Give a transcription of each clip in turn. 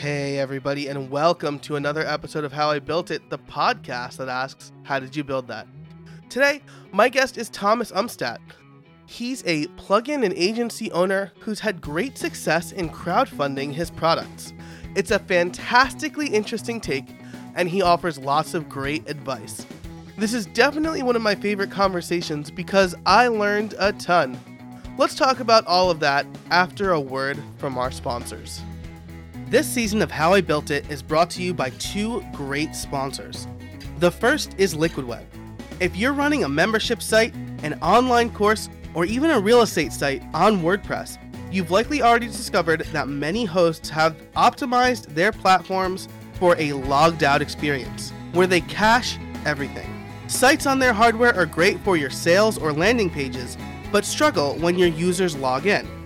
Hey, everybody, and welcome to another episode of How I Built It, the podcast that asks, How did you build that? Today, my guest is Thomas Umstattd. He's a plugin and agency owner who's had great success in crowdfunding his products. It's a fantastically interesting take, and he offers lots of great advice. This is definitely one of my favorite conversations because I learned a ton. Let's talk about all of that after a word from our sponsors. This season of How I Built It is brought to you by two great sponsors. The first is LiquidWeb. If you're running a membership site, an online course, or even a real estate site on WordPress, you've likely already discovered that many hosts have optimized their platforms for a logged out experience, where they cache everything. Sites on their hardware are great for your sales or landing pages, but struggle when your users log in.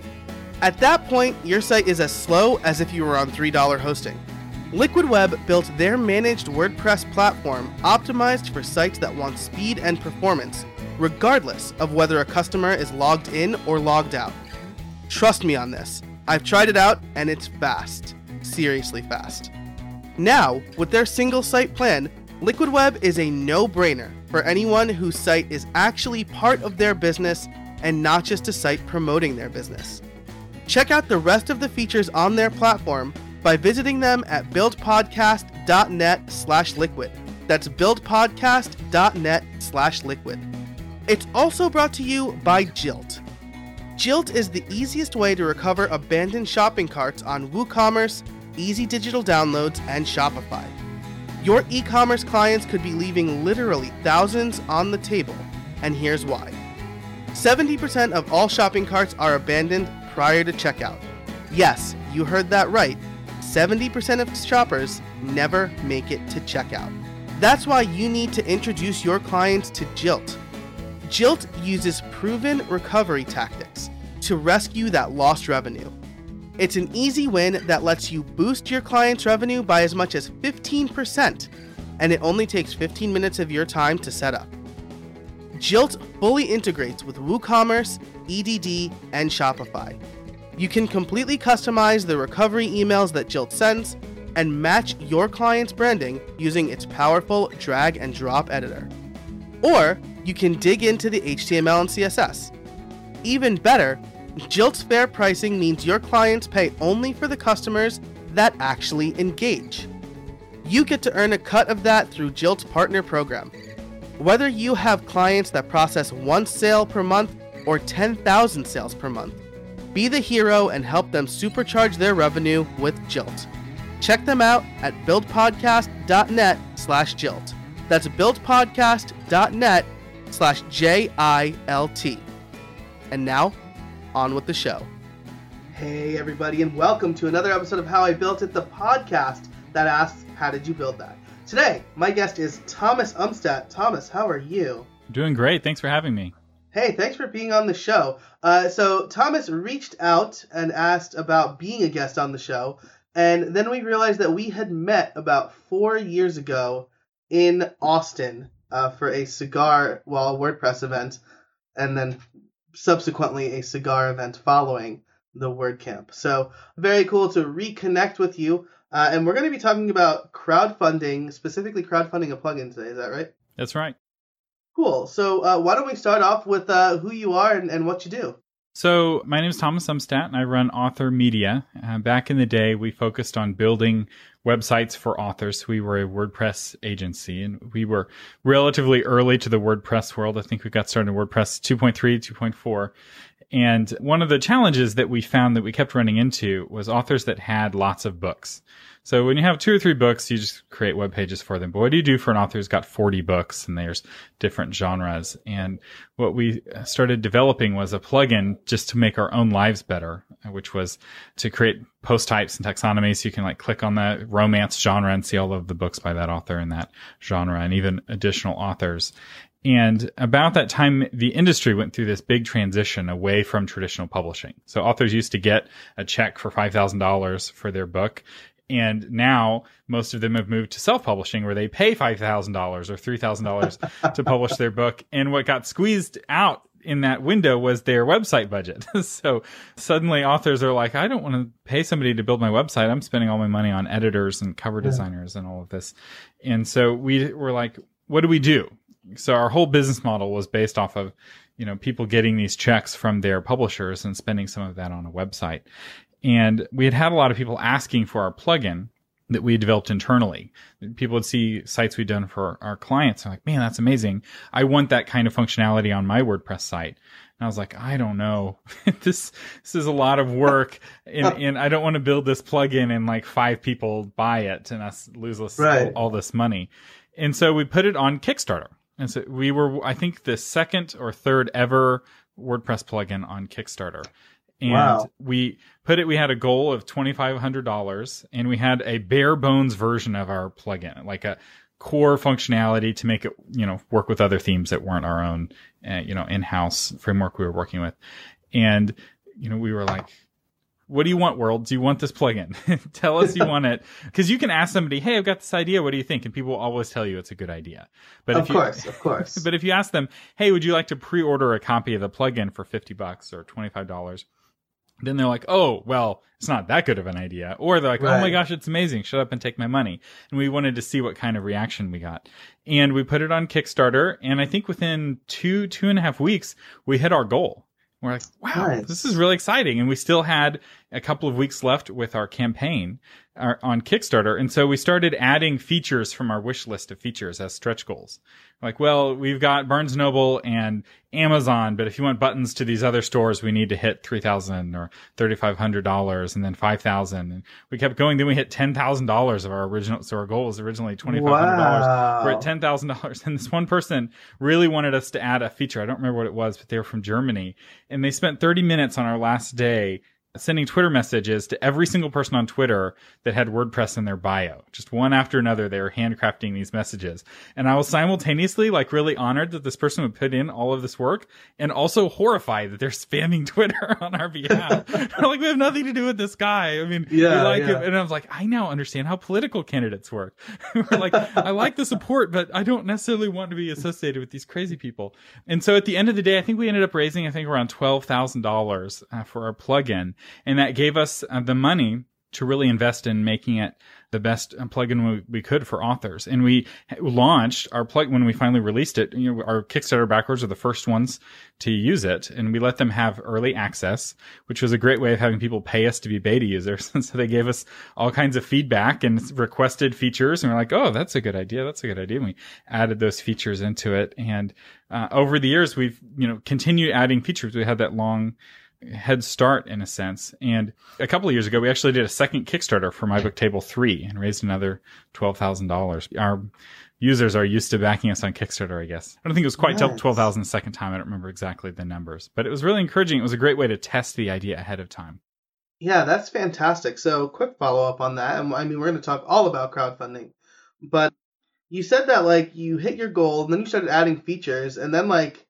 At that point, your site is as slow as if you were on $3 hosting. LiquidWeb built their managed WordPress platform optimized for sites that want speed and performance, regardless of whether a customer is logged in or logged out. Trust me on this. I've tried it out and it's fast. Seriously fast. Now, with their single site plan, LiquidWeb is a no brainer for anyone whose site is actually part of their business and not just a site promoting their business. Check out the rest of the features on their platform by visiting them at buildpodcast.net slash liquid. That's buildpodcast.net slash liquid. It's also brought to you by Jilt. Jilt is the easiest way to recover abandoned shopping carts on WooCommerce, Easy Digital Downloads, and Shopify. Your e commerce clients could be leaving literally thousands on the table, and here's why 70% of all shopping carts are abandoned prior to checkout. Yes, you heard that right. 70% of shoppers never make it to checkout. That's why you need to introduce your clients to Jilt. Jilt uses proven recovery tactics to rescue that lost revenue. It's an easy win that lets you boost your client's revenue by as much as 15%, and it only takes 15 minutes of your time to set up. Jilt fully integrates with WooCommerce, EDD, and Shopify. You can completely customize the recovery emails that Jilt sends and match your client's branding using its powerful drag and drop editor. Or you can dig into the HTML and CSS. Even better, Jilt's fair pricing means your clients pay only for the customers that actually engage. You get to earn a cut of that through Jilt's partner program. Whether you have clients that process one sale per month or 10,000 sales per month, be the hero and help them supercharge their revenue with Jilt. Check them out at buildpodcast.net slash Jilt. That's buildpodcast.net slash J-I-L-T. And now, on with the show. Hey everybody, and welcome to another episode of How I Built It, the podcast that asks, how did you build that? Today, my guest is Thomas Umstattd. Thomas, how are you? Doing great. Thanks for having me. Hey, thanks for being on the show. Uh, so Thomas reached out and asked about being a guest on the show, and then we realized that we had met about four years ago in Austin uh, for a cigar, well, a WordPress event, and then subsequently a cigar event following the WordCamp. So very cool to reconnect with you. Uh, and we're going to be talking about crowdfunding, specifically crowdfunding a plugin today. Is that right? That's right. Cool. So uh, why don't we start off with uh, who you are and, and, what you do? So my name is Thomas Umstattd, and I run Author Media. Uh, back in the day, we focused on building websites for authors. We were a WordPress agency, and we were relatively early to the WordPress world. I think we got started in WordPress 2.3, 2.4. And one of the challenges that we found that we kept running into was authors that had lots of books. So when you have two or three books, you just create web pages for them. But what do you do for an author who's got 40 books and there's different genres? And what we started developing was a plugin just to make our own lives better, which was to create post types and taxonomies. So you can like click on the romance genre and see all of the books by that author in that genre and even additional authors. And about that time, the industry went through this big transition away from traditional publishing. So authors used to get a check for $5,000 for their book and now most of them have moved to self-publishing where they pay $5,000 or $3,000 to publish their book. And what got squeezed out in that window was their website budget. so suddenly authors are like, I don't want to pay somebody to build my website. I'm spending all my money on editors and cover designers and all of this. And so we were like, what do we do? So our whole business model was based off of, you know, people getting these checks from their publishers and spending some of that on a website. And we had had a lot of people asking for our plugin that we had developed internally. People would see sites we'd done for our clients and like, man, that's amazing. I want that kind of functionality on my WordPress site. And I was like, I don't know. this this is a lot of work and, and I don't want to build this plugin and like five people buy it and us lose this, Right. all, all this money. And so we put it on Kickstarter. And so we were, I think, the second or third ever WordPress plugin on Kickstarter. And Wow. we put it, we had a goal of $2,500 and we had a bare bones version of our plugin, like a core functionality to make it, you know, work with other themes that weren't our own, uh, you know, in-house framework we were working with. And, you know, we were like, what do you want, world? Do you want this plugin? tell us you want it. Cause you can ask somebody, Hey, I've got this idea. What do you think? And people will always tell you it's a good idea. But of if you, course, of course. but if you ask them, hey, would you like to pre-order a copy of the plugin for 50 bucks or $25? Then they're like, oh, well, it's not that good of an idea. Or they're like, oh my gosh, it's amazing. Shut up and take my money. And we wanted to see what kind of reaction we got. And we put it on Kickstarter. And I think within two, two and a half weeks, we hit our goal. We're like, wow, Nice. this is really exciting. And we still had a couple of weeks left with our campaign our, on Kickstarter. And so we started adding features from our wish list of features as stretch goals. Like, well, we've got Barnes Noble and Amazon, but if you want buttons to these other stores, we need to hit 3000 or $3,500 and then 5000 And we kept going. Then we hit $10,000 of our original. So our goal was originally $2,500. Wow. We're at ten thousand dollars, and this one person really wanted us to add a feature. I don't remember what it was, but they were from Germany, and they spent thirty minutes on our last day sending Twitter messages to every single person on Twitter that had WordPress in their bio. Just one after another, they were handcrafting these messages, and I was simultaneously like really honored that this person would put in all of this work, and also horrified that they're spamming Twitter on our behalf. like we have nothing to do with this guy. I mean, Yeah, we like yeah. him, and I was like, I now understand how political candidates work. We're like, I like the support, but I don't necessarily want to be associated with these crazy people. And so at the end of the day, I think we ended up raising, I think around twelve thousand dollars uh, for our plugin, and that gave us uh, the money to really invest in making it the best uh, plugin we, we could for authors. And we launched our plug when we finally released it. You know, our Kickstarter backers are the first ones to use it, and we let them have early access, which was a great way of having people pay us to be beta users. And so they gave us all kinds of feedback and requested features, and we're like, "Oh, that's a good idea. That's a good idea." And we added those features into it, and uh, over the years, we've you know continued adding features. We had that long head start in a sense. And a couple of years ago, we actually did a second Kickstarter for My Book Table 3 and raised another $12,000. Our users are used to backing us on Kickstarter, I guess. I don't think it was quite Nice. 12,000 the second time. I don't remember exactly the numbers, but it was really encouraging. It was a great way to test the idea ahead of time. Yeah, that's fantastic. So, quick follow up on that. And I mean, we're going to talk all about crowdfunding, but you said that like you hit your goal, and then you started adding features, and then like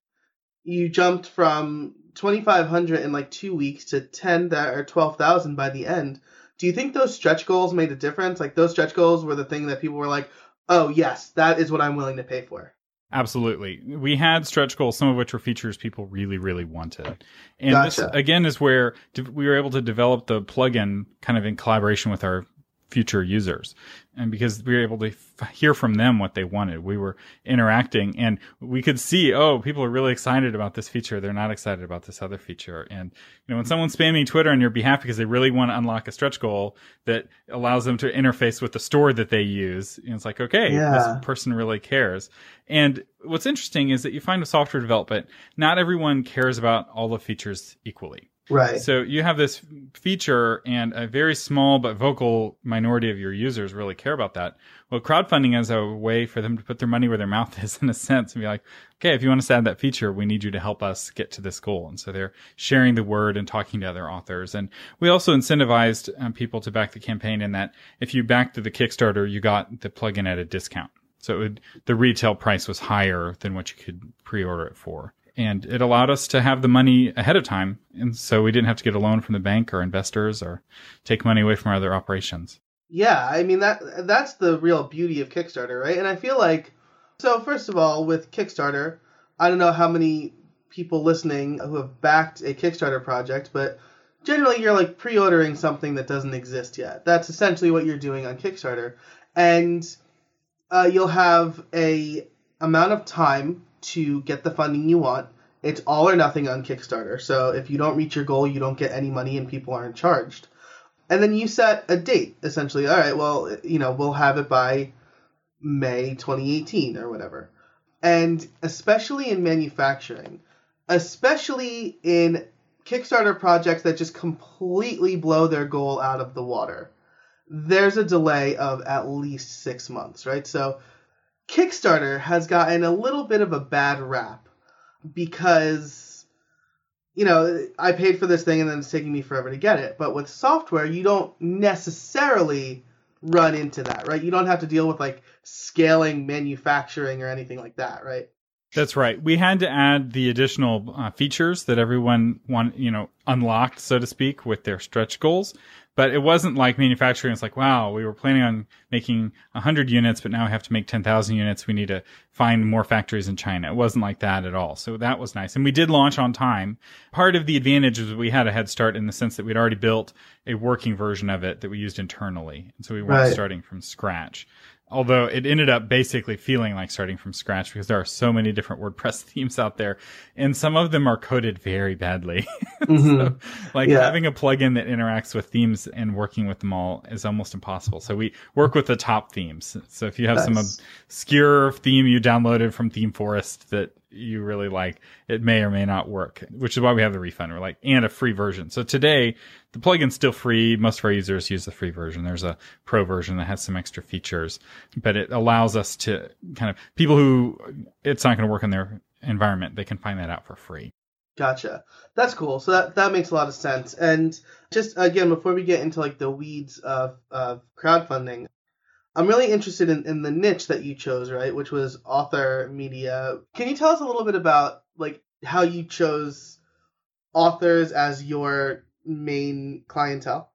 you jumped from 2,500 in like two weeks to 10 that or 12,000 by the end. Do you think those stretch goals made a difference? Like those stretch goals were the thing that people were like, "Oh yes, that is what I'm willing to pay for." Absolutely. We had stretch goals, some of which were features people really, really wanted. And this, again, is where we were able to develop the plugin kind of in collaboration with our future users. And because we were able to f- hear from them what they wanted, we were interacting and we could see, oh, people are really excited about this feature. They're not excited about this other feature. And, you know, when someone's spamming Twitter on your behalf because they really want to unlock a stretch goal that allows them to interface with the store that they use, it's like, okay, Yeah. this person really cares. And what's interesting is that you find with software development, not everyone cares about all the features equally. Right. So you have this feature and a very small but vocal minority of your users really care about that. Well, crowdfunding is a way for them to put their money where their mouth is in a sense and be like, okay, if you want to add that feature, we need you to help us get to this goal. And so they're sharing the word and talking to other authors. And we also incentivized um, people to back the campaign in that if you backed the Kickstarter, you got the plugin at a discount. So it would, the retail price was higher than what you could pre-order it for. And it allowed us to have the money ahead of time. And so we didn't have to get a loan from the bank or investors or take money away from our other operations. Yeah, I mean that that's the real beauty of Kickstarter, right? And I feel like so first of all, with Kickstarter, I don't know how many people listening who have backed a Kickstarter project, but generally you're like pre-ordering something that doesn't exist yet. That's essentially what you're doing on Kickstarter, and uh, you'll have a amount of time to get the funding you want. It's all or nothing on Kickstarter. So if you don't reach your goal, you don't get any money and people aren't charged. And then you set a date, essentially. All right, well, you know, we'll have it by May 2018 or whatever. And especially in manufacturing, especially in Kickstarter projects that just completely blow their goal out of the water, there's a delay of at least six months, right? So Kickstarter has gotten a little bit of a bad rap because, you know, I paid for this thing and then it's taking me forever to get it. But with software, you don't necessarily run into that, right? You don't have to deal with like scaling manufacturing or anything like that, right? That's right. We had to add the additional uh, features that everyone want, you know, unlocked, so to speak, with their stretch goals. But it wasn't like manufacturing. It's like, wow, we were planning on making 100 units, but now we have to make 10,000 units. We need to find more factories in China. It wasn't like that at all. So that was nice. And we did launch on time. Part of the advantage was we had a head start in the sense that we'd already built a working version of it that we used internally. And so we weren't Right. starting from scratch although it ended up basically feeling like starting from scratch because there are so many different WordPress themes out there and some of them are coded very badly. so, mm-hmm. like Yeah. having a plugin that interacts with themes and working with them all is almost impossible. So we work with the top themes. So if you have some Nice. obscure theme you downloaded from Theme Forest that you really like, it may or may not work, which is why we have the refund. We're like, and a free version. So today, the plugin's still free. Most of our users use the free version. There's a pro version that has some extra features, but it allows us to kind of people who it's not going to work in their environment, they can find that out for free. Gotcha. That's cool. So that that makes a lot of sense. And just again, before we get into like the weeds of of crowdfunding, I'm really interested in, in the niche that you chose, right? Which was author media. Can you tell us a little bit about like how you chose authors as your main clientele?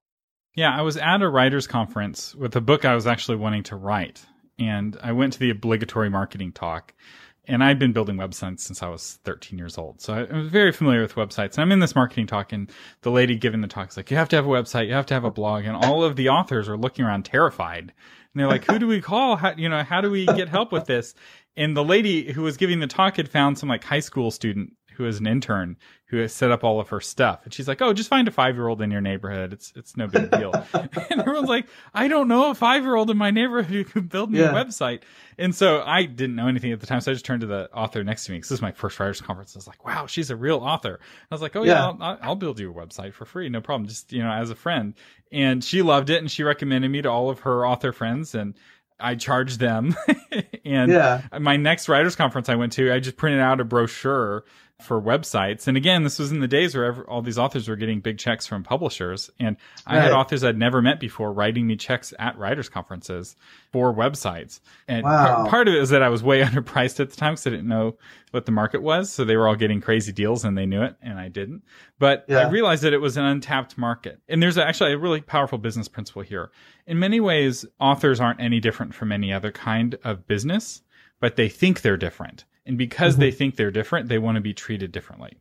Yeah, I was at a writers conference with a book I was actually wanting to write. And I went to the obligatory marketing talk. And I'd been building websites since I was 13 years old. So I was very familiar with websites. And I'm in this marketing talk and the lady giving the talk is like, you have to have a website. You have to have a blog. And all of the authors are looking around terrified. And they're like, who do we call? How, you know, how do we get help with this? And the lady who was giving the talk had found some like high school student who is an intern who has set up all of her stuff. And she's like, "Oh, just find a five year old in your neighborhood. It's it's no big deal." and everyone's like, "I don't know a five year old in my neighborhood who could build me Yeah. a website." And so I didn't know anything at the time, so I just turned to the author next to me because this is my first writers conference. I was like, "Wow, she's a real author." I was like, "Oh yeah, Yeah. I'll, I'll- I'll build you a website for free, no problem. Just you know, as a friend." And she loved it, and she recommended me to all of her author friends, and I charged them. and Yeah. my next writers conference I went to, I just printed out a brochure for websites. And again, this was in the days where ever, all these authors were getting big checks from publishers. And I had authors I'd never met before writing me checks at writers conferences for websites. And Wow. part, part of it is that I was way underpriced at the time because I didn't know what the market was. So they were all getting crazy deals and they knew it and I didn't. But I realized that it was an untapped market. And there's actually a really powerful business principle here. In many ways, authors aren't any different from any other kind of business, but they think they're different. And because they mm-hmm. think they're different, they want to be treated differently.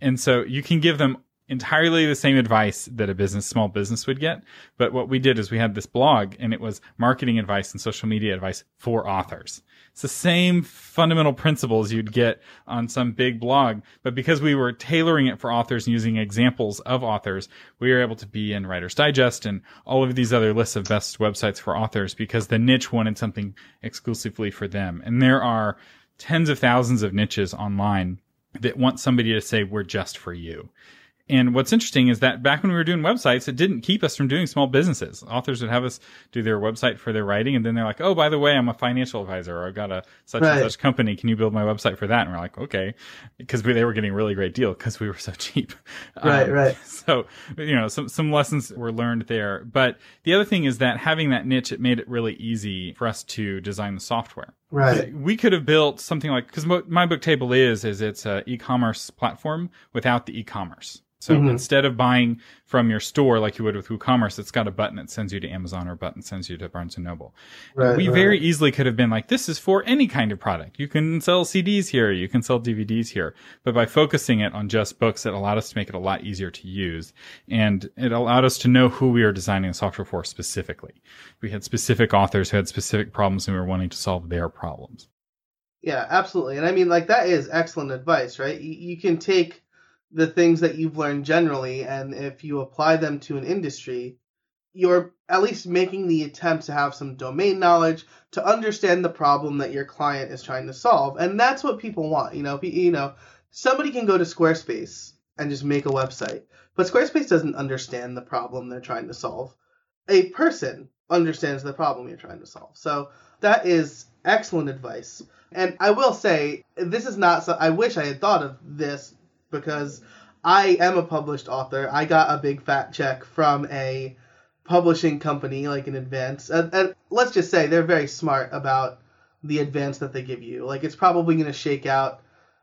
And so you can give them entirely the same advice that a business, small business would get. But what we did is we had this blog and it was marketing advice and social media advice for authors. It's the same fundamental principles you'd get on some big blog. But because we were tailoring it for authors and using examples of authors, we were able to be in Writer's Digest and all of these other lists of best websites for authors because the niche wanted something exclusively for them. And there are tens of thousands of niches online that want somebody to say, we're just for you. And what's interesting is that back when we were doing websites, it didn't keep us from doing small businesses. Authors would have us do their website for their writing, and then they're like, "Oh, by the way, I'm a financial advisor, or I've got a such Right. and such company. Can you build my website for that?" And we're like, "Okay," because we, they were getting a really great deal because we were so cheap. Um, right, right. So you know, some some lessons were learned there. But the other thing is that having that niche, it made it really easy for us to design the software. Right. We could have built something like because my book table is is it's a e-commerce platform without the e-commerce. So Mhm. instead of buying from your store like you would with WooCommerce, it's got a button that sends you to Amazon or a button that sends you to Barnes and Noble. Right. we right. very easily could have been like, this is for any kind of product. You can sell CDs here, you can sell DVDs here. But by focusing it on just books, it allowed us to make it a lot easier to use. And it allowed us to know who we were designing the software for specifically. We had specific authors who had specific problems and we were wanting to solve their problems. Yeah, absolutely. And I mean, like, that is excellent advice, right? You, you can take the things that you've learned generally, and if you apply them to an industry, you're at least making the attempt to have some domain knowledge to understand the problem that your client is trying to solve. And that's what people want. You know, you know, somebody can go to Squarespace and just make a website, but Squarespace doesn't understand the problem they're trying to solve. A person understands the problem you're trying to solve. So that is excellent advice. And I will say, this is not so. I wish I had thought of this because I am a published author. I got a big fat check from a publishing company, like in advance. And, and let's just say they're very smart about the advance that they give you. Like it's probably going to shake out.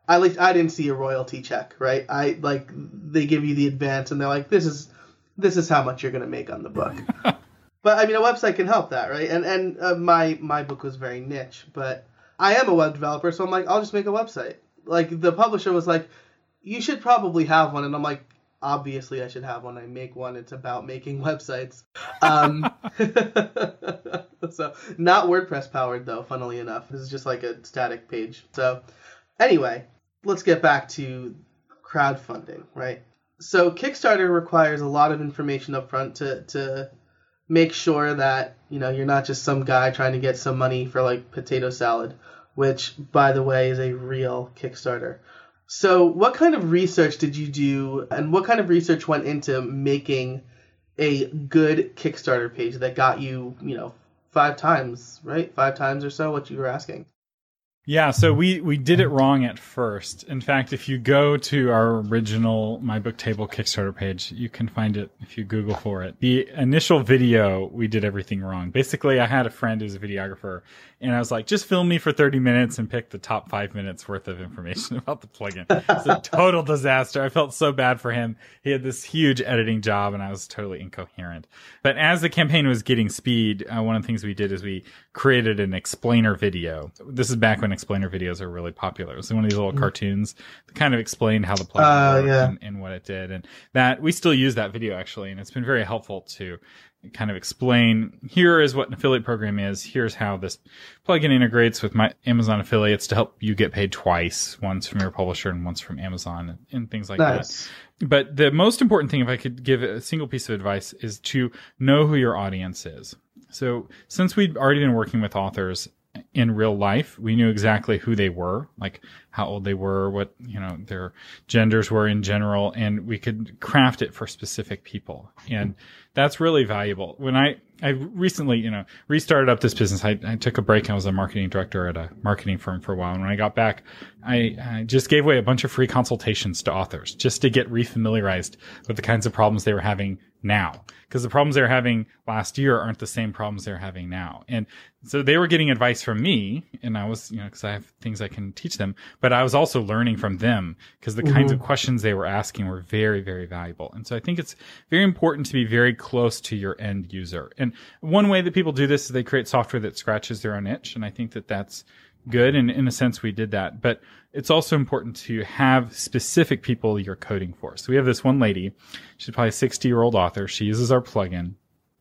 At least I didn't see a royalty check, right? I like they give you the advance, and they're like, "This is this is how much you're going to make on the book." but I mean, a website can help that, right? And and uh, my my book was very niche, but I am a web developer, so I'm like, I'll just make a website. Like the publisher was like, you should probably have one, and I'm like, obviously I should have one. I make one. It's about making websites. Um, so not WordPress powered though. Funnily enough, this is just like a static page. So anyway, let's get back to crowdfunding, right? So Kickstarter requires a lot of information up front to to make sure that you know you're not just some guy trying to get some money for like potato salad, which by the way is a real Kickstarter. So what kind of research did you do, and what kind of research went into making a good Kickstarter page that got you, you know, five times, right? Five times or so what you were asking. Yeah, so we we did it wrong at first. In fact, if you go to our original My Book Table Kickstarter page, you can find it if you Google for it. The initial video, we did everything wrong. Basically, I had a friend who's a videographer, and I was like, just film me for 30 minutes and pick the top five minutes worth of information about the plugin. It's a total disaster. I felt so bad for him. He had this huge editing job, and I was totally incoherent. But as the campaign was getting speed, uh, one of the things we did is we created an explainer video. This is back when explainer videos are really popular. It was one of these little cartoons that kind of explained how the plugin Uh, worked yeah. and, and what it did. And that we still use that video actually, and it's been very helpful to kind of explain here is what an affiliate program is. Here's how this plugin integrates with my Amazon affiliates to help you get paid twice, once from your publisher and once from Amazon and, and things like that. But the most important thing, if I could give a single piece of advice, is to know who your audience is. So since we'd already been working with authors in real life, we knew exactly who they were, like how old they were, what, you know, their genders were in general, and we could craft it for specific people. And that's really valuable. When I, I recently, you know, restarted up this business, I, I took a break. I was a marketing director at a marketing firm for a while. And when I got back, I, I just gave away a bunch of free consultations to authors just to get refamiliarized with the kinds of problems they were having now. Because the problems they were having last year aren't the same problems they're having now. And so they were getting advice from me, and I was, you know, because I have things I can teach them, but I was also learning from them because the kinds of mm-hmm. questions they were asking were very, very valuable. And so I think it's very important to be very close to your end user. And one way that people do this is they create software that scratches their own itch. And I think that that's good. And in a sense, we did that. But it's also important to have specific people you're coding for. So we have this one lady. She's probably a 60 year old author. She uses our plugin.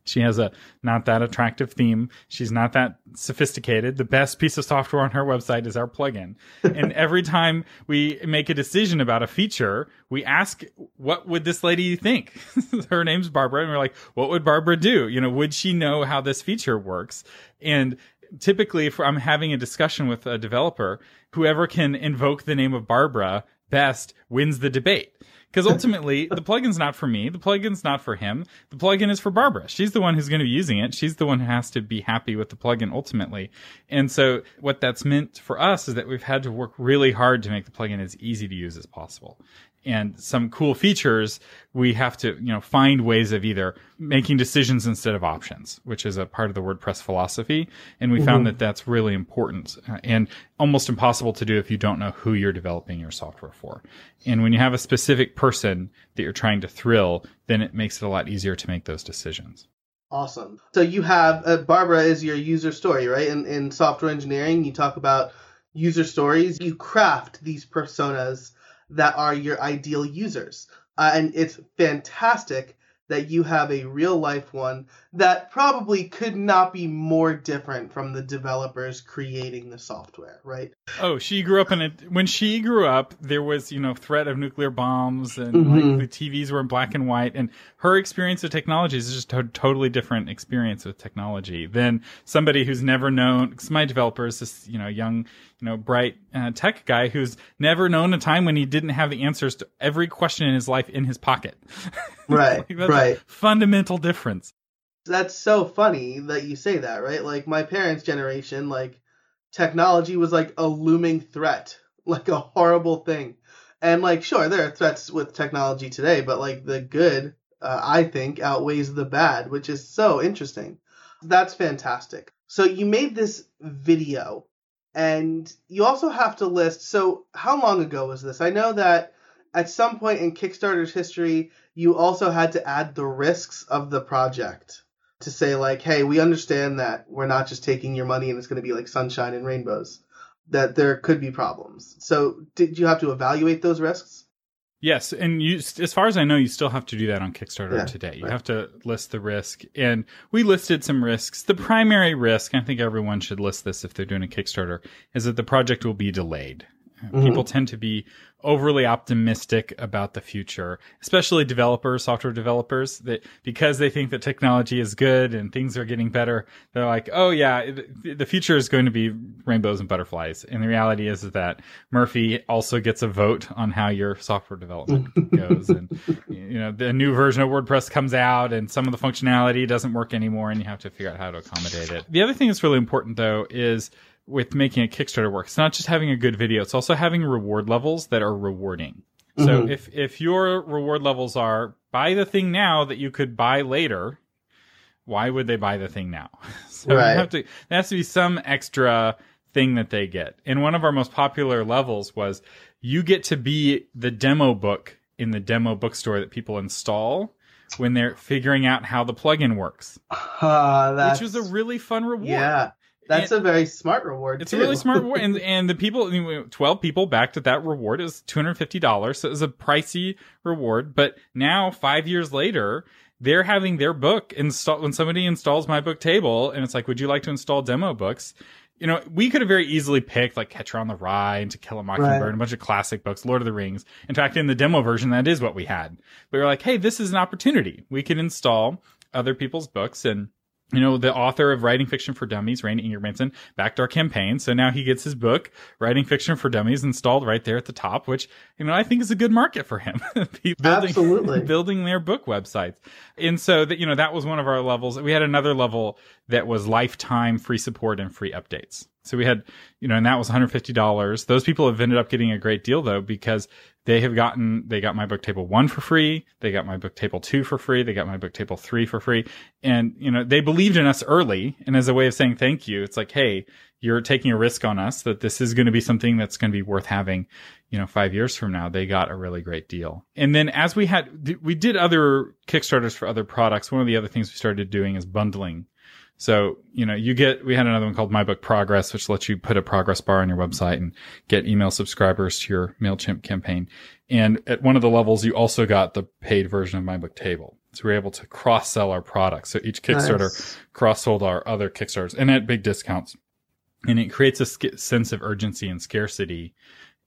She has a not that attractive theme. She's not that sophisticated. The best piece of software on her website is our plugin. and every time we make a decision about a feature, we ask, what would this lady think? her name's Barbara. And we're like, what would Barbara do? You know, would she know how this feature works? And typically if I'm having a discussion with a developer, whoever can invoke the name of Barbara best wins the debate. Because ultimately, the plugin's not for me. The plugin's not for him. The plugin is for Barbara. She's the one who's going to be using it. She's the one who has to be happy with the plugin ultimately. And so what that's meant for us is that we've had to work really hard to make the plugin as easy to use as possible. And some cool features, we have to, you know, find ways of either making decisions instead of options, which is a part of the WordPress philosophy. And we mm-hmm. found that that's really important uh, and almost impossible to do if you don't know who you're developing your software for. And when you have a specific person that you're trying to thrill, then it makes it a lot easier to make those decisions. Awesome. So you have uh, Barbara is your user story, right? In in software engineering, you talk about user stories. You craft these personas that are your ideal users. Uh, and it's fantastic that you have a real life one that probably could not be more different from the developers creating the software, right? Oh, she grew up in it. When she grew up, there was, you know, threat of nuclear bombs and mm-hmm. like, the TVs were in black and white. And her experience with technology is just a totally different experience with technology than somebody who's never known. Because my developer is this, you know, young, you know, bright uh, tech guy who's never known a time when he didn't have the answers to every question in his life in his pocket. Right, like right. fundamental difference. That's so funny that you say that, right? Like my parents' generation, like technology was like a looming threat, like a horrible thing. And like, sure, there are threats with technology today, but like the good, uh, I think, outweighs the bad, which is so interesting. That's fantastic. So you made this video and you also have to list. So, how long ago was this? I know that at some point in Kickstarter's history, you also had to add the risks of the project to say, like, hey, we understand that we're not just taking your money and it's going to be like sunshine and rainbows, that there could be problems. So, did you have to evaluate those risks? Yes, and you, as far as I know, you still have to do that on Kickstarter yeah, today. You right. have to list the risk, and we listed some risks. The primary risk, I think everyone should list this if they're doing a Kickstarter, is that the project will be delayed. Mm-hmm. People tend to be overly optimistic about the future, especially developers, software developers, that because they think that technology is good and things are getting better, they're like, "Oh yeah, the future is going to be rainbows and butterflies." And the reality is that Murphy also gets a vote on how your software development goes, and you know the new version of WordPress comes out, and some of the functionality doesn't work anymore, and you have to figure out how to accommodate it. The other thing that's really important though is with making a Kickstarter work. It's not just having a good video; it's also having reward levels that are rewarding. Mm-hmm. So if if your reward levels are buy the thing now that you could buy later, why would they buy the thing now? so right. you have to there has to be some extra thing that they get. And one of our most popular levels was you get to be the demo book in the demo bookstore that people install when they're figuring out how the plugin works. Uh, which was a really fun reward. Yeah. That's and a very smart reward. It's too. a really smart reward, and and the people, twelve people backed at that reward is two hundred fifty dollars. So it was a pricey reward, but now five years later, they're having their book install when somebody installs my book table, and it's like, would you like to install demo books? You know, we could have very easily picked like Catcher on the Rye and To Kill a Mockingbird, right. a bunch of classic books, Lord of the Rings. In fact, in the demo version, that is what we had. But we were like, hey, this is an opportunity. We can install other people's books and you know, the author of Writing Fiction for Dummies, Randy Ingermanson, backed our campaign. So now he gets his book, Writing Fiction for Dummies, installed right there at the top, which, you know, I think is a good market for him. building, Absolutely. Building their book websites. And so that, you know, that was one of our levels. We had another level that was lifetime free support and free updates. So we had, you know, and that was $150. Those people have ended up getting a great deal though, because they have gotten, they got my book table one for free. They got my book table two for free. They got my book table three for free. And, you know, they believed in us early. And as a way of saying thank you, it's like, Hey, you're taking a risk on us that this is going to be something that's going to be worth having, you know, five years from now. They got a really great deal. And then as we had, we did other Kickstarters for other products. One of the other things we started doing is bundling so, you know, you get, we had another one called My Book Progress, which lets you put a progress bar on your website and get email subscribers to your MailChimp campaign. And at one of the levels, you also got the paid version of My Book Table. So we're able to cross sell our products. So each Kickstarter nice. cross sold our other Kickstarters and at big discounts. And it creates a sense of urgency and scarcity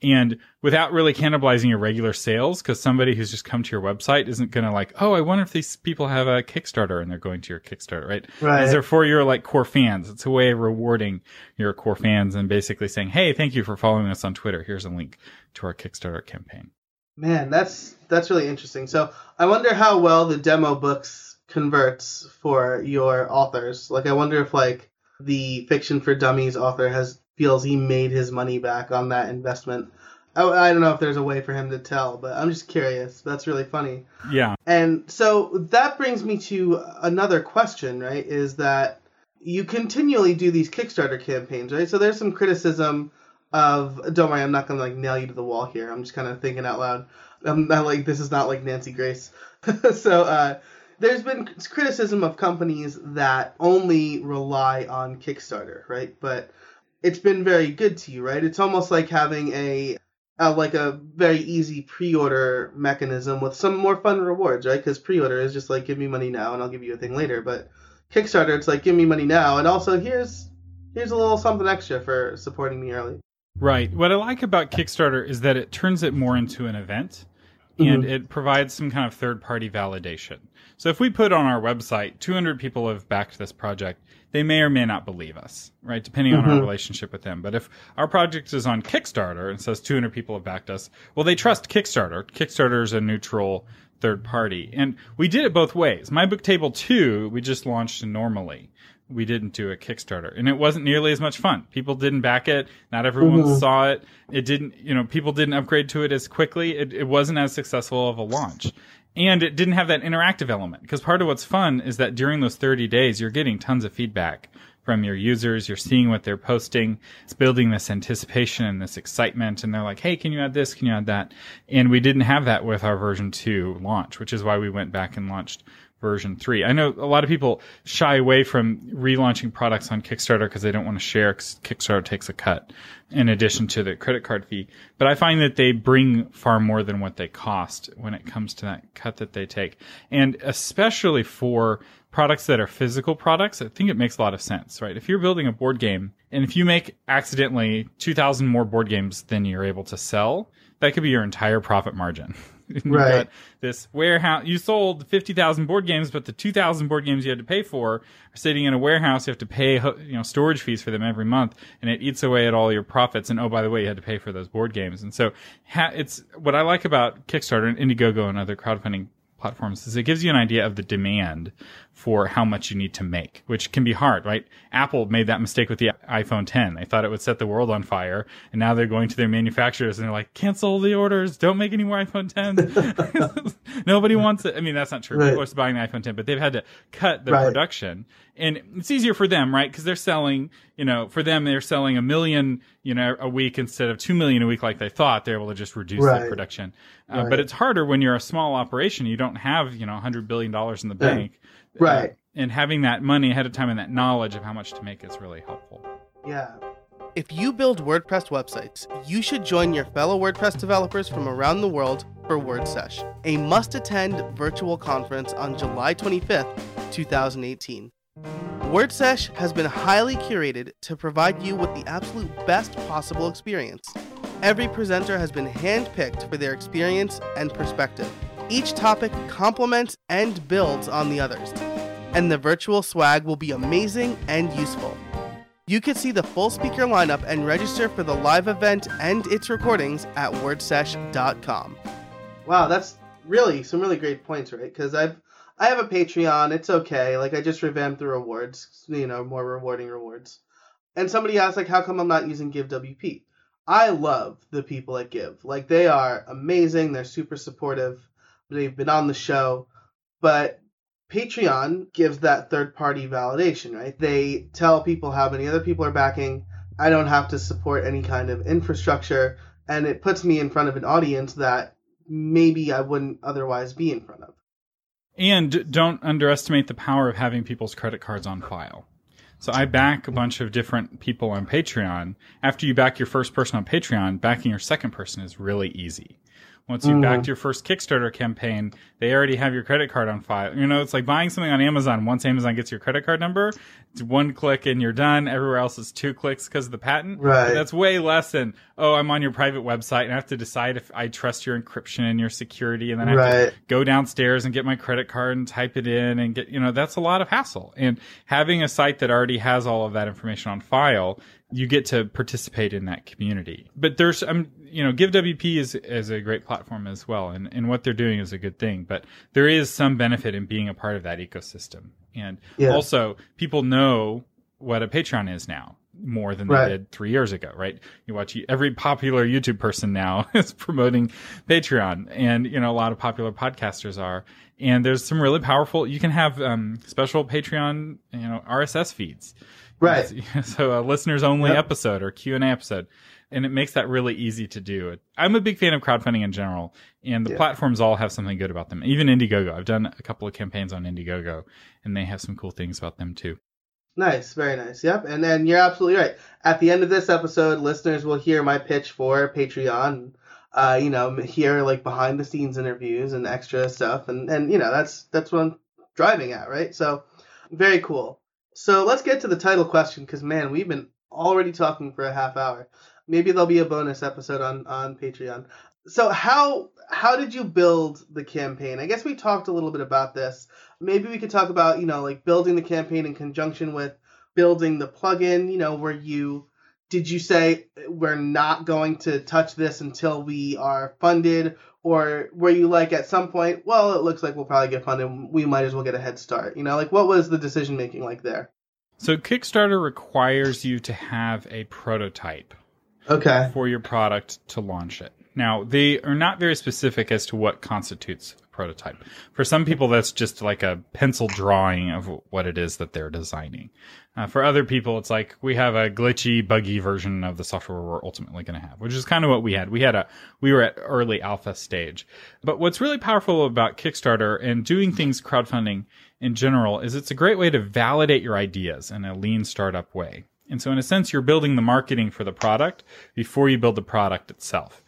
and without really cannibalizing your regular sales because somebody who's just come to your website isn't going to like oh i wonder if these people have a kickstarter and they're going to your kickstarter right? Right. as for your like core fans. It's a way of rewarding your core fans and basically saying hey thank you for following us on twitter. Here's a link to our kickstarter campaign. Man that's that's really interesting. So i wonder how well the demo books converts for your authors. Like i wonder if like the fiction for dummies author has feels he made his money back on that investment. I, I don't know if there's a way for him to tell, but I'm just curious. That's really funny. Yeah. And so that brings me to another question, right? Is that you continually do these Kickstarter campaigns, right? So there's some criticism of don't worry, I'm not gonna like nail you to the wall here. I'm just kind of thinking out loud. I'm not like this is not like Nancy Grace. so uh, there's been criticism of companies that only rely on Kickstarter, right? But it's been very good to you, right? It's almost like having a, a like a very easy pre-order mechanism with some more fun rewards, right? Because pre-order is just like give me money now and I'll give you a thing later, but Kickstarter it's like give me money now and also here's here's a little something extra for supporting me early. Right. What I like about Kickstarter is that it turns it more into an event and mm-hmm. it provides some kind of third party validation. So if we put on our website 200 people have backed this project, they may or may not believe us, right? Depending mm-hmm. on our mm-hmm. relationship with them. But if our project is on Kickstarter and says 200 people have backed us, well, they trust Kickstarter. Kickstarter is a neutral third party. And we did it both ways. My book table 2, we just launched normally we didn't do a Kickstarter and it wasn't nearly as much fun. People didn't back it. Not everyone mm-hmm. saw it. It didn't, you know, people didn't upgrade to it as quickly. It, it wasn't as successful of a launch. And it didn't have that interactive element because part of what's fun is that during those 30 days, you're getting tons of feedback from your users. You're seeing what they're posting. It's building this anticipation and this excitement. And they're like, Hey, can you add this? Can you add that? And we didn't have that with our version two launch, which is why we went back and launched version 3. I know a lot of people shy away from relaunching products on Kickstarter because they don't want to share because Kickstarter takes a cut in addition to the credit card fee. But I find that they bring far more than what they cost when it comes to that cut that they take. And especially for products that are physical products, I think it makes a lot of sense, right? If you're building a board game and if you make accidentally 2000 more board games than you're able to sell, that could be your entire profit margin. right. this warehouse. You sold 50,000 board games, but the 2,000 board games you had to pay for are sitting in a warehouse. You have to pay, you know, storage fees for them every month and it eats away at all your profits. And oh, by the way, you had to pay for those board games. And so ha- it's what I like about Kickstarter and Indiegogo and other crowdfunding platforms is it gives you an idea of the demand for how much you need to make, which can be hard, right? Apple made that mistake with the iPhone 10. They thought it would set the world on fire, and now they're going to their manufacturers and they're like, cancel the orders, don't make any more iPhone 10s. Nobody wants it. I mean, that's not true. Right. People are buying the iPhone 10, but they've had to cut the right. production. And it's easier for them, right? Because they're selling, you know, for them, they're selling a million, you know, a week instead of two million a week like they thought. They're able to just reduce right. the production. Uh, but it's harder when you're a small operation. You don't have, you know, $100 billion in the bank. Right. Uh, and having that money ahead of time and that knowledge of how much to make is really helpful. Yeah. If you build WordPress websites, you should join your fellow WordPress developers from around the world for WordSesh, a must attend virtual conference on July 25th, 2018. WordSesh has been highly curated to provide you with the absolute best possible experience. Every presenter has been handpicked for their experience and perspective. Each topic complements and builds on the others, and the virtual swag will be amazing and useful. You can see the full speaker lineup and register for the live event and its recordings at wordsesh.com. Wow, that's really some really great points, right? Because I've I have a Patreon. It's okay. Like I just revamped the rewards, you know, more rewarding rewards. And somebody asked like, how come I'm not using GiveWP? I love the people at Give. Like they are amazing. They're super supportive. They've been on the show, but Patreon gives that third party validation, right? They tell people how many other people are backing. I don't have to support any kind of infrastructure, and it puts me in front of an audience that maybe I wouldn't otherwise be in front of. And don't underestimate the power of having people's credit cards on file. So I back a bunch of different people on Patreon. After you back your first person on Patreon, backing your second person is really easy. Once you've mm. backed your first Kickstarter campaign, they already have your credit card on file. You know, it's like buying something on Amazon. Once Amazon gets your credit card number, it's one click and you're done. Everywhere else is two clicks because of the patent. Right. that's way less than, oh, I'm on your private website and I have to decide if I trust your encryption and your security. And then I have right. to go downstairs and get my credit card and type it in and get, you know, that's a lot of hassle. And having a site that already has all of that information on file you get to participate in that community. But there's, um, you know, GiveWP is is a great platform as well, and and what they're doing is a good thing. But there is some benefit in being a part of that ecosystem, and yeah. also people know what a Patreon is now. more than they Right. did three years ago, right? You watch every popular YouTube person now is promoting Patreon, and you know a lot of popular podcasters are. And there's some really powerful. You can have um, special Patreon, you know, RSS feeds, Right. so a listeners only Yep. episode or Q and A episode, and it makes that really easy to do. I'm a big fan of crowdfunding in general, and the Yeah. platforms all have something good about them. Even Indiegogo, I've done a couple of campaigns on Indiegogo, and they have some cool things about them too. Nice, very nice. Yep, and then you're absolutely right. At the end of this episode, listeners will hear my pitch for Patreon. Uh, you know, hear like behind the scenes interviews and extra stuff, and and you know that's that's what I'm driving at, right? So, very cool. So let's get to the title question because man, we've been already talking for a half hour. Maybe there'll be a bonus episode on on Patreon. So how how did you build the campaign? I guess we talked a little bit about this. Maybe we could talk about you know like building the campaign in conjunction with building the plugin. You know, were you did you say uh, we're not going to touch this until we are funded, or were you like at some point, well, it looks like we'll probably get funded, we might as well get a head start. You know, like what was the decision making like there? So Kickstarter requires you to have a prototype Okay. for your product to launch it. Now, they are not very specific as to what constitutes a prototype. For some people, that's just like a pencil drawing of what it is that they're designing. Uh, for other people, it's like we have a glitchy, buggy version of the software we're ultimately going to have, which is kind of what we had. We had a, we were at early alpha stage. But what's really powerful about Kickstarter and doing things crowdfunding in general is it's a great way to validate your ideas in a lean startup way. And so in a sense, you're building the marketing for the product before you build the product itself.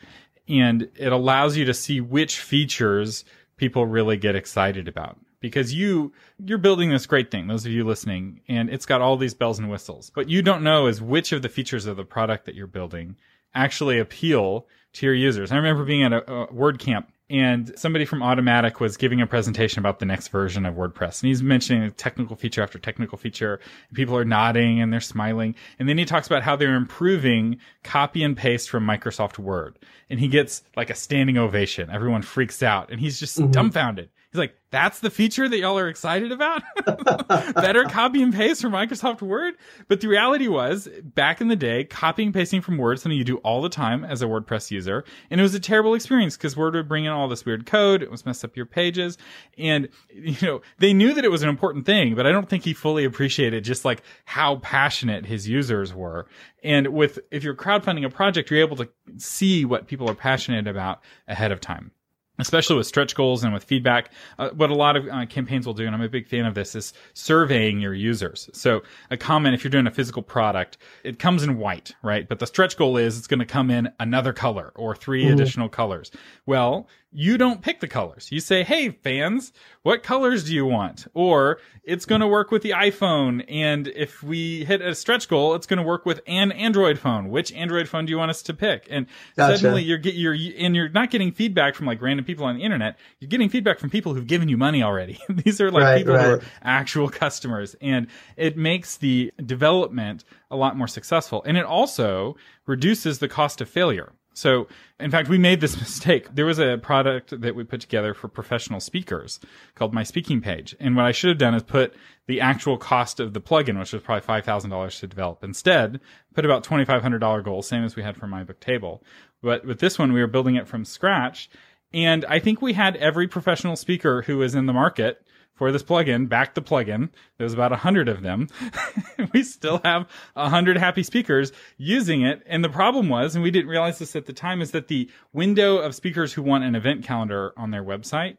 And it allows you to see which features people really get excited about. Because you you're building this great thing those of you listening and it's got all these bells and whistles. But you don't know is which of the features of the product that you're building actually appeal to your users. I remember being at a, a wordcamp and somebody from Automattic was giving a presentation about the next version of wordpress. And he's mentioning technical feature after technical feature. And people are nodding and they're smiling. And then he talks about how they're improving copy and paste from microsoft word. And he gets like a standing ovation. Everyone freaks out. And he's just mm-hmm. dumbfounded He's like, that's the feature that y'all are excited about? Better copy and paste from Microsoft Word? But the reality was, back in the day, copying and pasting from Word, something you do all the time as a WordPress user. And it was a terrible experience because Word would bring in all this weird code. It was mess up your pages. And, you know, they knew that it was an important thing, but I don't think he fully appreciated just like how passionate his users were. And with, if you're crowdfunding a project, you're able to see what people are passionate about ahead of time especially with stretch goals and with feedback. Uh, what a lot of uh, campaigns will do, and I'm a big fan of this, is surveying your users. So a comment, if you're doing a physical product, it comes in white, right? But the stretch goal is it's going to come in another color or 3 additional colors. Well, you don't pick the colors. You say, Hey fans, what colors do you want? Or it's going to work with the iPhone. And if we hit a stretch goal, it's going to work with an Android phone. Which Android phone do you want us to pick? And Gotcha. suddenly you're get you're and you're not getting feedback from like random people on the internet. You're getting feedback from people who've given you money already. These are like Right, people who are actual customers, and it makes the development a lot more successful. And it also reduces the cost of failure. So, in fact, we made this mistake. There was a product that we put together for professional speakers called My Speaking Page. And what I should have done is put the actual cost of the plugin, which was probably $5,000 to develop. Instead, put about $2,500 goal, same as we had for My Book Table. But with this one, we were building it from scratch. And I think we had every professional speaker who was in the market for this plugin back the plugin. There's about a hundred of them. we still have a hundred happy speakers using it. And the problem was, and we didn't realize this at the time, is that the window of speakers who want an event calendar on their website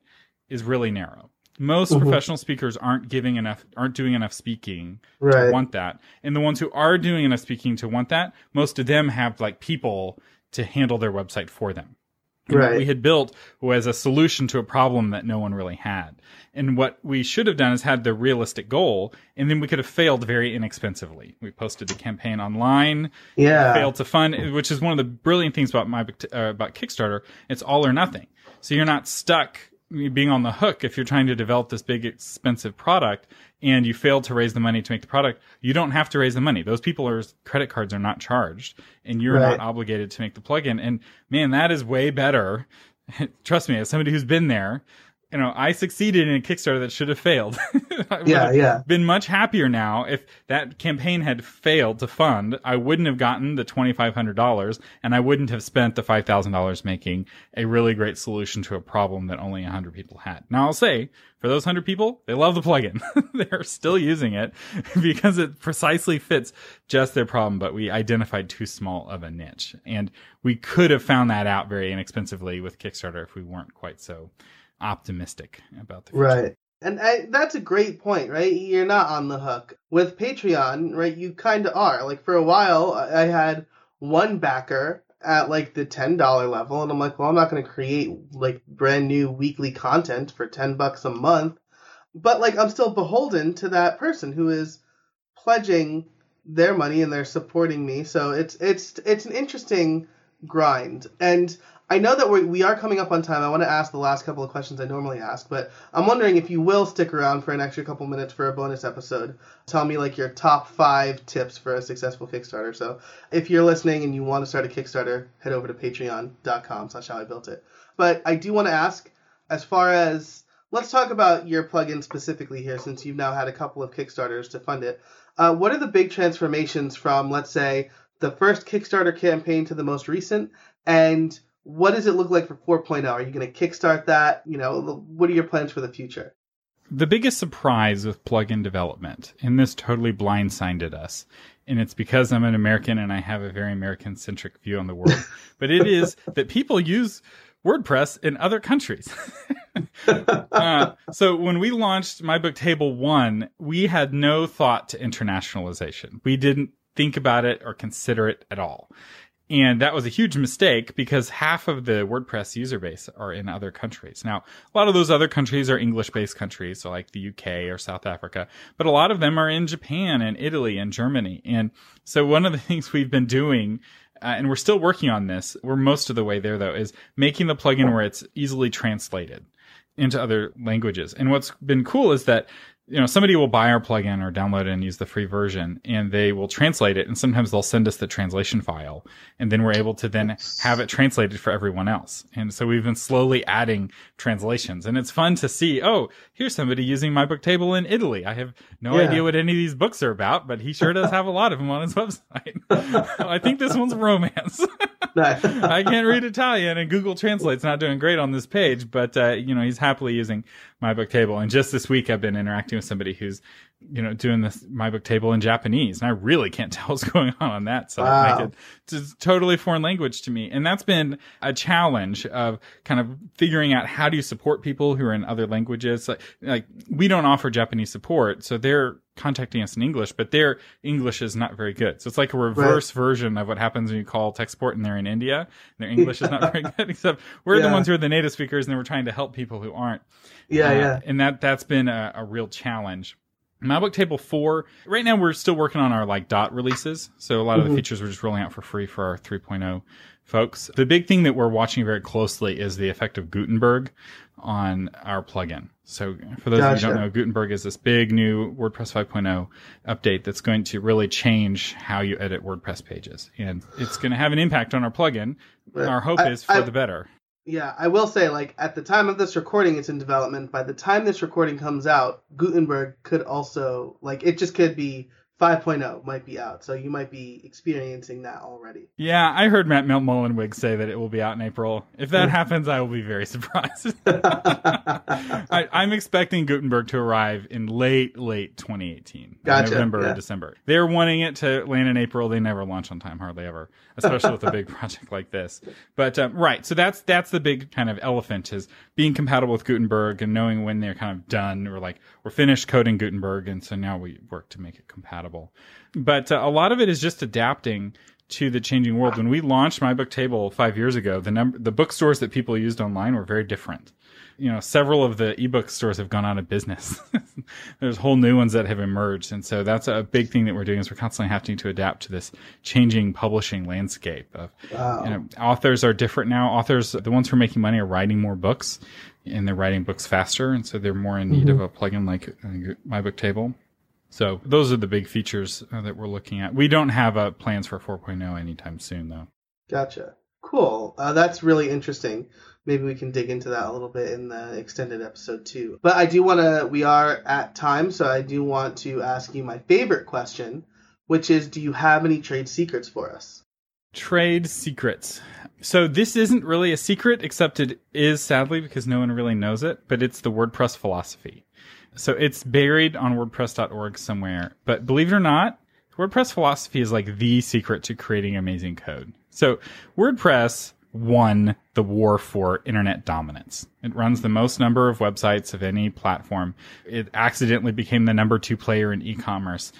is really narrow. Most mm-hmm. professional speakers aren't giving enough, aren't doing enough speaking Right. to want that. And the ones who are doing enough speaking to want that, most of them have like people to handle their website for them. Right. we had built was a solution to a problem that no one really had. And what we should have done is had the realistic goal, and then we could have failed very inexpensively. We posted the campaign online, Yeah. failed to fund, which is one of the brilliant things about my uh, about Kickstarter. It's all or nothing, so you're not stuck being on the hook if you're trying to develop this big expensive product and you fail to raise the money to make the product. You don't have to raise the money. Those people are credit cards are not charged, and you're Right. not obligated to make the plugin. And man, that is way better. Trust me, as somebody who's been there, you know, I succeeded in a Kickstarter that should have failed. I would Yeah, have yeah. Been much happier now if that campaign had failed to fund. I wouldn't have gotten the twenty five hundred dollars, and I wouldn't have spent the five thousand dollars making a really great solution to a problem that only hundred people had. Now I'll say, for those hundred people, they love the plugin. They're still using it because it precisely fits just their problem. But we identified too small of a niche, and we could have found that out very inexpensively with Kickstarter if we weren't quite so optimistic about the future. Right. And I, that's a great point, right? You're not on the hook. With Patreon, right, you kind of are. Like, for a while, I had one backer at, like, the $10 level, and I'm like, well, I'm not going to create, like, brand new weekly content for 10 bucks a month. But, like, I'm still beholden to that person who is pledging their money and they're supporting me. So it's, it's, it's an interesting grind. And I know that we we are coming up on time. I want to ask the last couple of questions I normally ask, but I'm wondering if you will stick around for an extra couple minutes for a bonus episode. Tell me like your top five tips for a successful Kickstarter. So if you're listening and you want to start a Kickstarter, head over to patreon.com slash how I built it. But I do want to ask, as far as let's talk about your plugin specifically here, since you've now had a couple of Kickstarters to fund it. Uh, what are the big transformations from, let's say, the first Kickstarter campaign to the most recent? And what does it look like for 4.0? Are you going to kickstart that? You know, what are your plans for the future? The biggest surprise with plugin development, and this totally blindsided us, and it's because I'm an American and I have a very American centric view on the world, but it is that people use WordPress in other countries. uh, so when we launched My Book Table 1, we had no thought to internationalization. We didn't think about it or consider it at all. And that was a huge mistake because half of the WordPress user base are in other countries. Now, a lot of those other countries are English based countries, so like the UK or South Africa, but a lot of them are in Japan and Italy and Germany. And so one of the things we've been doing uh, and we're still working on this. We're most of the way there though, is making the plugin where it's easily translated into other languages. And what's been cool is that you know, somebody will buy our plugin or download it and use the free version and they will translate it. And sometimes they'll send us the translation file and then we're able to then have it translated for everyone else. And so we've been slowly adding translations and it's fun to see, oh, here's somebody using my book table in Italy. I have no Yeah. idea what any of these books are about, but he sure does have a lot of them on his website. I think this one's romance. I can't read Italian, and Google Translate's not doing great on this page. But uh, you know, he's happily using my book table. And just this week, I've been interacting with somebody who's, you know, doing this my book table in Japanese, and I really can't tell what's going on on that side. Wow. Like it, it's a totally foreign language to me, and that's been a challenge of kind of figuring out how do you support people who are in other languages. Like, like we don't offer Japanese support, so they're contacting us in English, but their English is not very good. So it's like a reverse version of what happens when you call tech support and they're in India. And their English is not very good, except we're the ones who are the native speakers and then we're trying to help people who aren't. yeah, Uh, yeah. And that, that's been a, a real challenge. My book table four, right now we're still working on our like dot releases. So a lot of the Mhm. features we're just rolling out for free for our 3.0 folks. The big thing that we're watching very closely is the effect of Gutenberg on our plugin. So for those of you who don't know, Gutenberg is this big new WordPress 5.0 update that's going to really change how you edit WordPress pages. And it's going to have an impact on our plugin. Our hope I- is for I- the better. Yeah, I will say, like, at the time of this recording, it's in development. By the time this recording comes out, Gutenberg could also, like, it just could be 5.0 might be out. So you might be experiencing that already. Yeah, I heard Matt Mullenweg say that it will be out in April. If that happens, I will be very surprised. I, I'm expecting Gutenberg to arrive in late, late 2018, Gotcha, November yeah. or December. They're wanting it to land in April. They never launch on time, hardly ever, especially with a big project like this. But um, right, so that's that's the big kind of elephant is being compatible with Gutenberg and knowing when they're kind of done or like we're finished coding Gutenberg, and so now we work to make it compatible. But uh, a lot of it is just adapting to the changing world. When we launched My Book Table five years ago, the number the bookstores that people used online were very different. You know, several of the ebook stores have gone out of business. There's whole new ones that have emerged, and so that's a big thing that we're doing is we're constantly having to adapt to this changing publishing landscape. Of Wow. you know, authors are different now. Authors, the ones who are making money, are writing more books, and they're writing books faster, and so they're more in need of a plugin like My Book Table. So those are the big features uh, that we're looking at. We don't have uh, plans for 4.0 anytime soon, though. Gotcha. Cool. Uh, that's really interesting. Maybe we can dig into that a little bit in the extended episode too. But I do want to, we are at time, so I do want to ask you my favorite question, which is do you have any trade secrets for us? Trade secrets. So this isn't really a secret, except it is sadly because no one really knows it, but it's the WordPress philosophy. So it's buried on WordPress.org somewhere. But believe it or not, WordPress philosophy is like the secret to creating amazing code. So WordPress won the war for internet dominance. It runs the most number of websites of any platform. It accidentally became the number two player in e-commerce.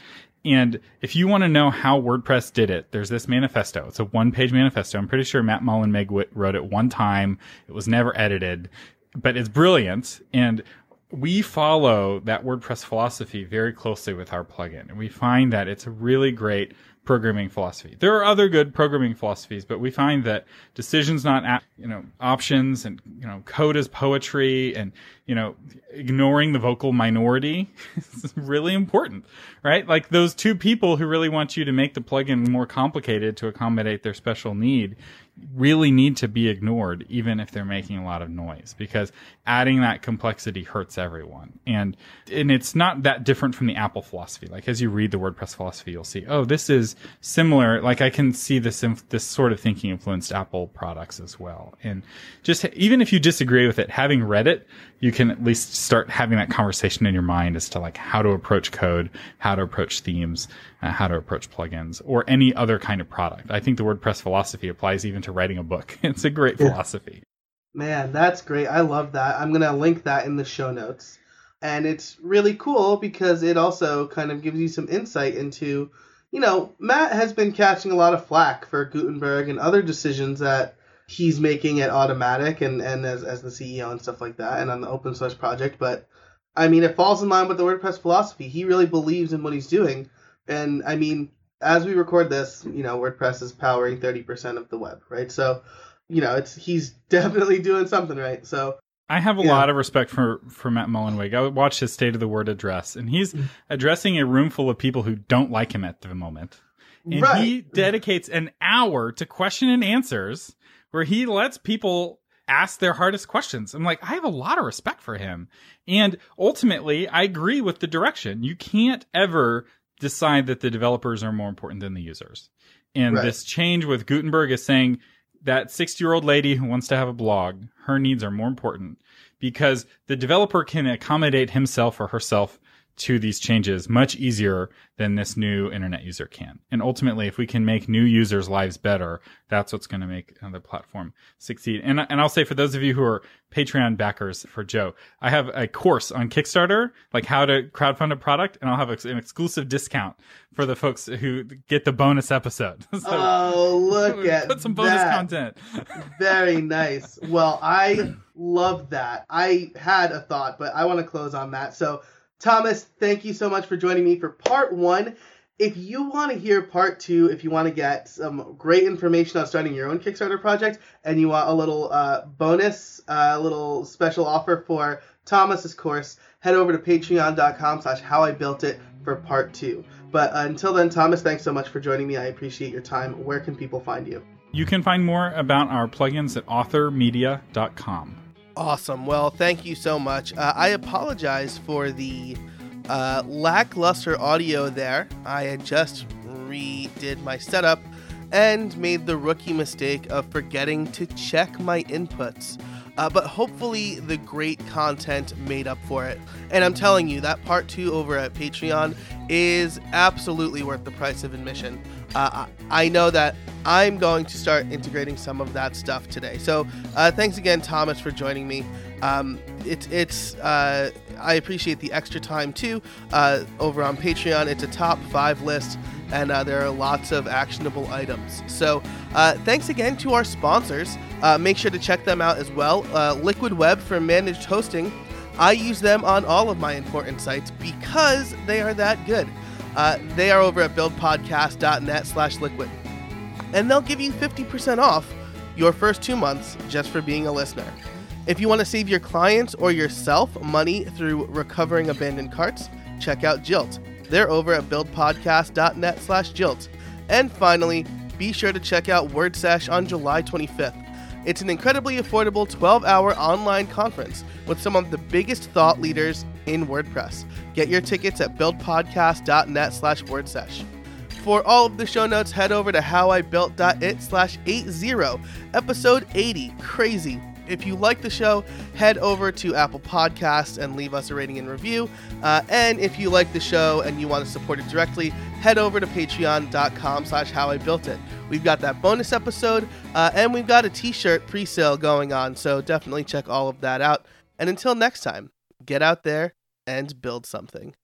And if you want to know how WordPress did it, there's this manifesto. It's a one page manifesto. I'm pretty sure Matt Mullenweg wrote it one time. It was never edited, but it's brilliant. And we follow that WordPress philosophy very closely with our plugin. And we find that it's a really great programming philosophy. There are other good programming philosophies, but we find that decisions not you know options and you know code is poetry and you know ignoring the vocal minority is really important, right? Like those two people who really want you to make the plugin more complicated to accommodate their special need really need to be ignored even if they're making a lot of noise because adding that complexity hurts everyone. And and it's not that different from the apple philosophy. Like as you read the wordpress philosophy you'll see oh this is similar. Like i can see this this sort of thinking influenced apple products as well. And just even if you disagree with it having read it you can at least start having that conversation in your mind as to like how to approach code how to approach themes uh, how to approach plugins or any other kind of product i think the wordpress philosophy applies even to writing a book it's a great yeah. philosophy man that's great i love that i'm going to link that in the show notes and it's really cool because it also kind of gives you some insight into you know, Matt has been catching a lot of flack for Gutenberg and other decisions that he's making at Automattic and, and as, as the CEO and stuff like that and on the open source project. But I mean, it falls in line with the WordPress philosophy. He really believes in what he's doing. And I mean, as we record this, you know, WordPress is powering 30% of the web, right? So, you know, it's he's definitely doing something right. So I have a yeah. lot of respect for for Matt Mullenweg. I watched his State of the Word address, and he's mm. addressing a room full of people who don't like him at the moment. And right. he dedicates an hour to question and answers where he lets people ask their hardest questions. I'm like, I have a lot of respect for him. And ultimately, I agree with the direction. You can't ever decide that the developers are more important than the users. And right. this change with Gutenberg is saying, that 60 year old lady who wants to have a blog, her needs are more important because the developer can accommodate himself or herself to these changes much easier than this new internet user can. And ultimately, if we can make new users' lives better, that's what's going to make the platform succeed. And, and I'll say for those of you who are Patreon backers for Joe, I have a course on Kickstarter, like how to crowdfund a product, and I'll have an exclusive discount for the folks who get the bonus episode. so oh, look at put some bonus that. content. Very nice. Well, I love that. I had a thought, but I want to close on that. So Thomas, thank you so much for joining me for part one. If you want to hear part two, if you want to get some great information on starting your own Kickstarter project, and you want a little uh, bonus, a uh, little special offer for Thomas's course, head over to patreon.com slash how I built it for part two. But uh, until then, Thomas, thanks so much for joining me. I appreciate your time. Where can people find you? You can find more about our plugins at authormedia.com. Awesome. Well, thank you so much. Uh, I apologize for the uh, lackluster audio there. I had just redid my setup and made the rookie mistake of forgetting to check my inputs. Uh, but hopefully, the great content made up for it. And I'm telling you, that part two over at Patreon is absolutely worth the price of admission. Uh, I know that I'm going to start integrating some of that stuff today. So uh, thanks again, Thomas, for joining me. Um, it's it's uh, I appreciate the extra time too. Uh, over on Patreon, it's a top five list, and uh, there are lots of actionable items. So uh, thanks again to our sponsors. Uh, make sure to check them out as well. Liquid Web for managed hosting. I use them on all of my important sites because they are that good. Uh, they are over at buildpodcast.net slash liquid. And they'll give you 50% off your first two months just for being a listener. If you want to save your clients or yourself money through recovering abandoned carts, check out Jilt. They're over at buildpodcast.net slash Jilt. And finally, be sure to check out WordSesh on July 25th. It's an incredibly affordable 12 hour online conference with some of the biggest thought leaders in WordPress. Get your tickets at buildpodcast.net slash wordsesh. For all of the show notes, head over to howibuilt.it slash 80, episode 80. Crazy. If you like the show, head over to Apple Podcasts and leave us a rating and review. Uh, and if you like the show and you want to support it directly, head over to patreon.com slash howibuiltit. We've got that bonus episode, uh, and we've got a t-shirt pre-sale going on, so definitely check all of that out. And until next time, get out there and build something.